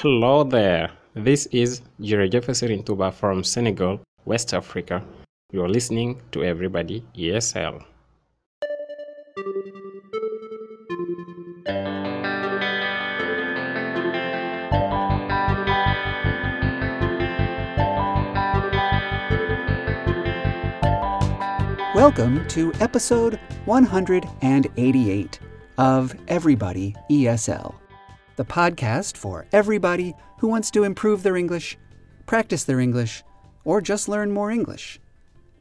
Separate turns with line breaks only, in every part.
Hello there. This is Jure Jefferson Tuba from Senegal, West Africa. You're listening to Everybody ESL.
Welcome to episode 188 of Everybody ESL, the podcast for everybody who wants to improve their English, practice their English, or just learn more English.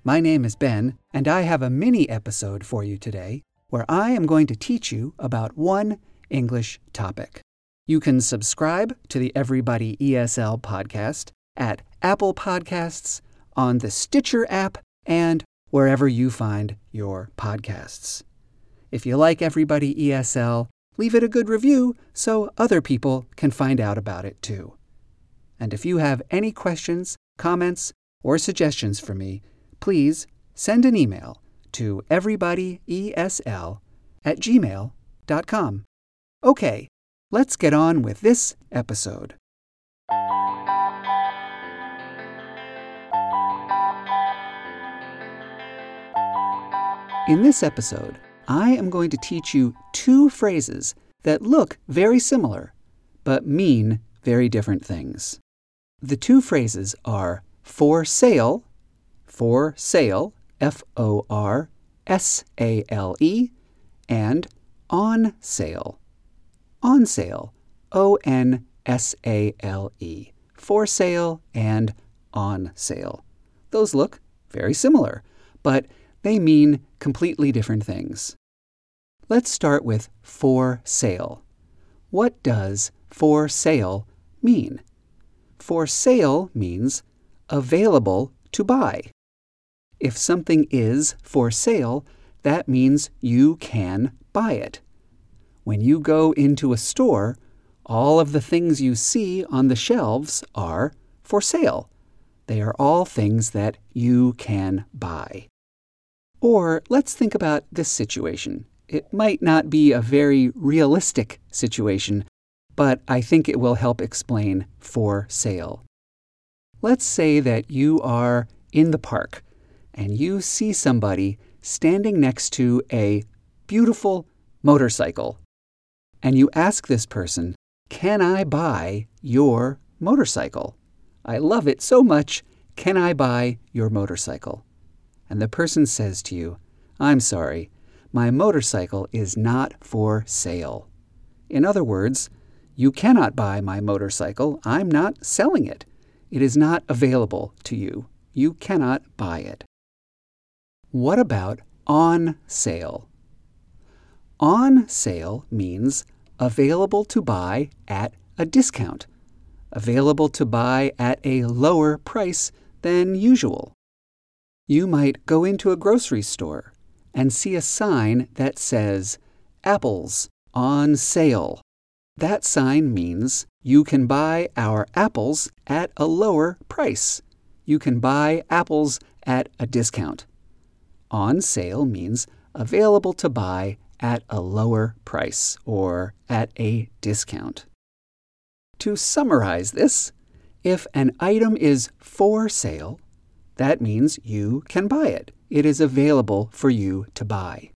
My name is Ben, and I have a mini episode for you today where I am going to teach you about one English topic. You can subscribe to the Everybody ESL podcast at Apple Podcasts, on the Stitcher app, and wherever you find your podcasts. If you like Everybody ESL, leave it a good review so other people can find out about it too. And if you have any questions, comments, or suggestions for me, please send an email to everybodyesl at gmail.com. Okay, let's get on with this episode. In this episode, I am going to teach you two phrases that look very similar, but mean very different things. The two phrases are for sale, for sale, F O R S A L E, and on sale, on sale, O N S A L E, for sale and on sale. Those look very similar, but they mean completely different things. Let's start with for sale. What does for sale mean? For sale means available to buy. If something is for sale, that means you can buy it. When you go into a store, all of the things you see on the shelves are for sale. They are all things that you can buy. Or let's think about this situation. It might not be a very realistic situation, but I think it will help explain for sale. Let's say that you are in the park and you see somebody standing next to a beautiful motorcycle. And you ask this person, Can I buy your motorcycle? I love it so much. Can I buy your motorcycle? And the person says to you, I'm sorry, my motorcycle is not for sale. In other words, you cannot buy my motorcycle. I'm not selling it. It is not available to you. You cannot buy it. What about on sale? On sale means available to buy at a discount, available to buy at a lower price than usual. You might go into a grocery store and see a sign that says, Apples on sale. That sign means you can buy our apples at a lower price. You can buy apples at a discount. On sale means available to buy at a lower price or at a discount. To summarize this, if an item is for sale, that means you can buy it. It is available for you to buy.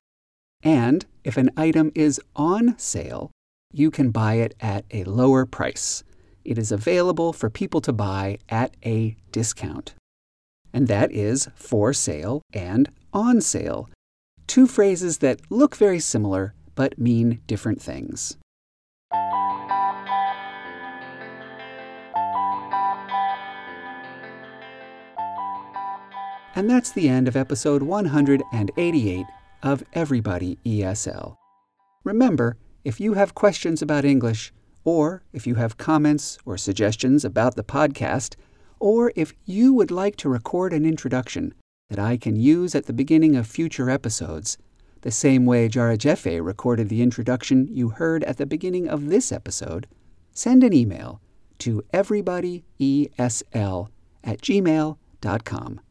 And if an item is on sale, you can buy it at a lower price. It is available for people to buy at a discount. And that is for sale and on sale, two phrases that look very similar but mean different things. And that's the end of episode 188 of Everybody ESL. Remember, if you have questions about English, or if you have comments or suggestions about the podcast, or if you would like to record an introduction that I can use at the beginning of future episodes, the same way Jara Jeffe recorded the introduction you heard at the beginning of this episode, send an email to everybodyesl at gmail.com.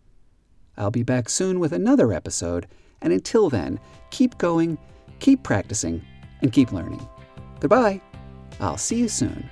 I'll be back soon with another episode, and until then, keep going, keep practicing, and keep learning. Goodbye. I'll see you soon.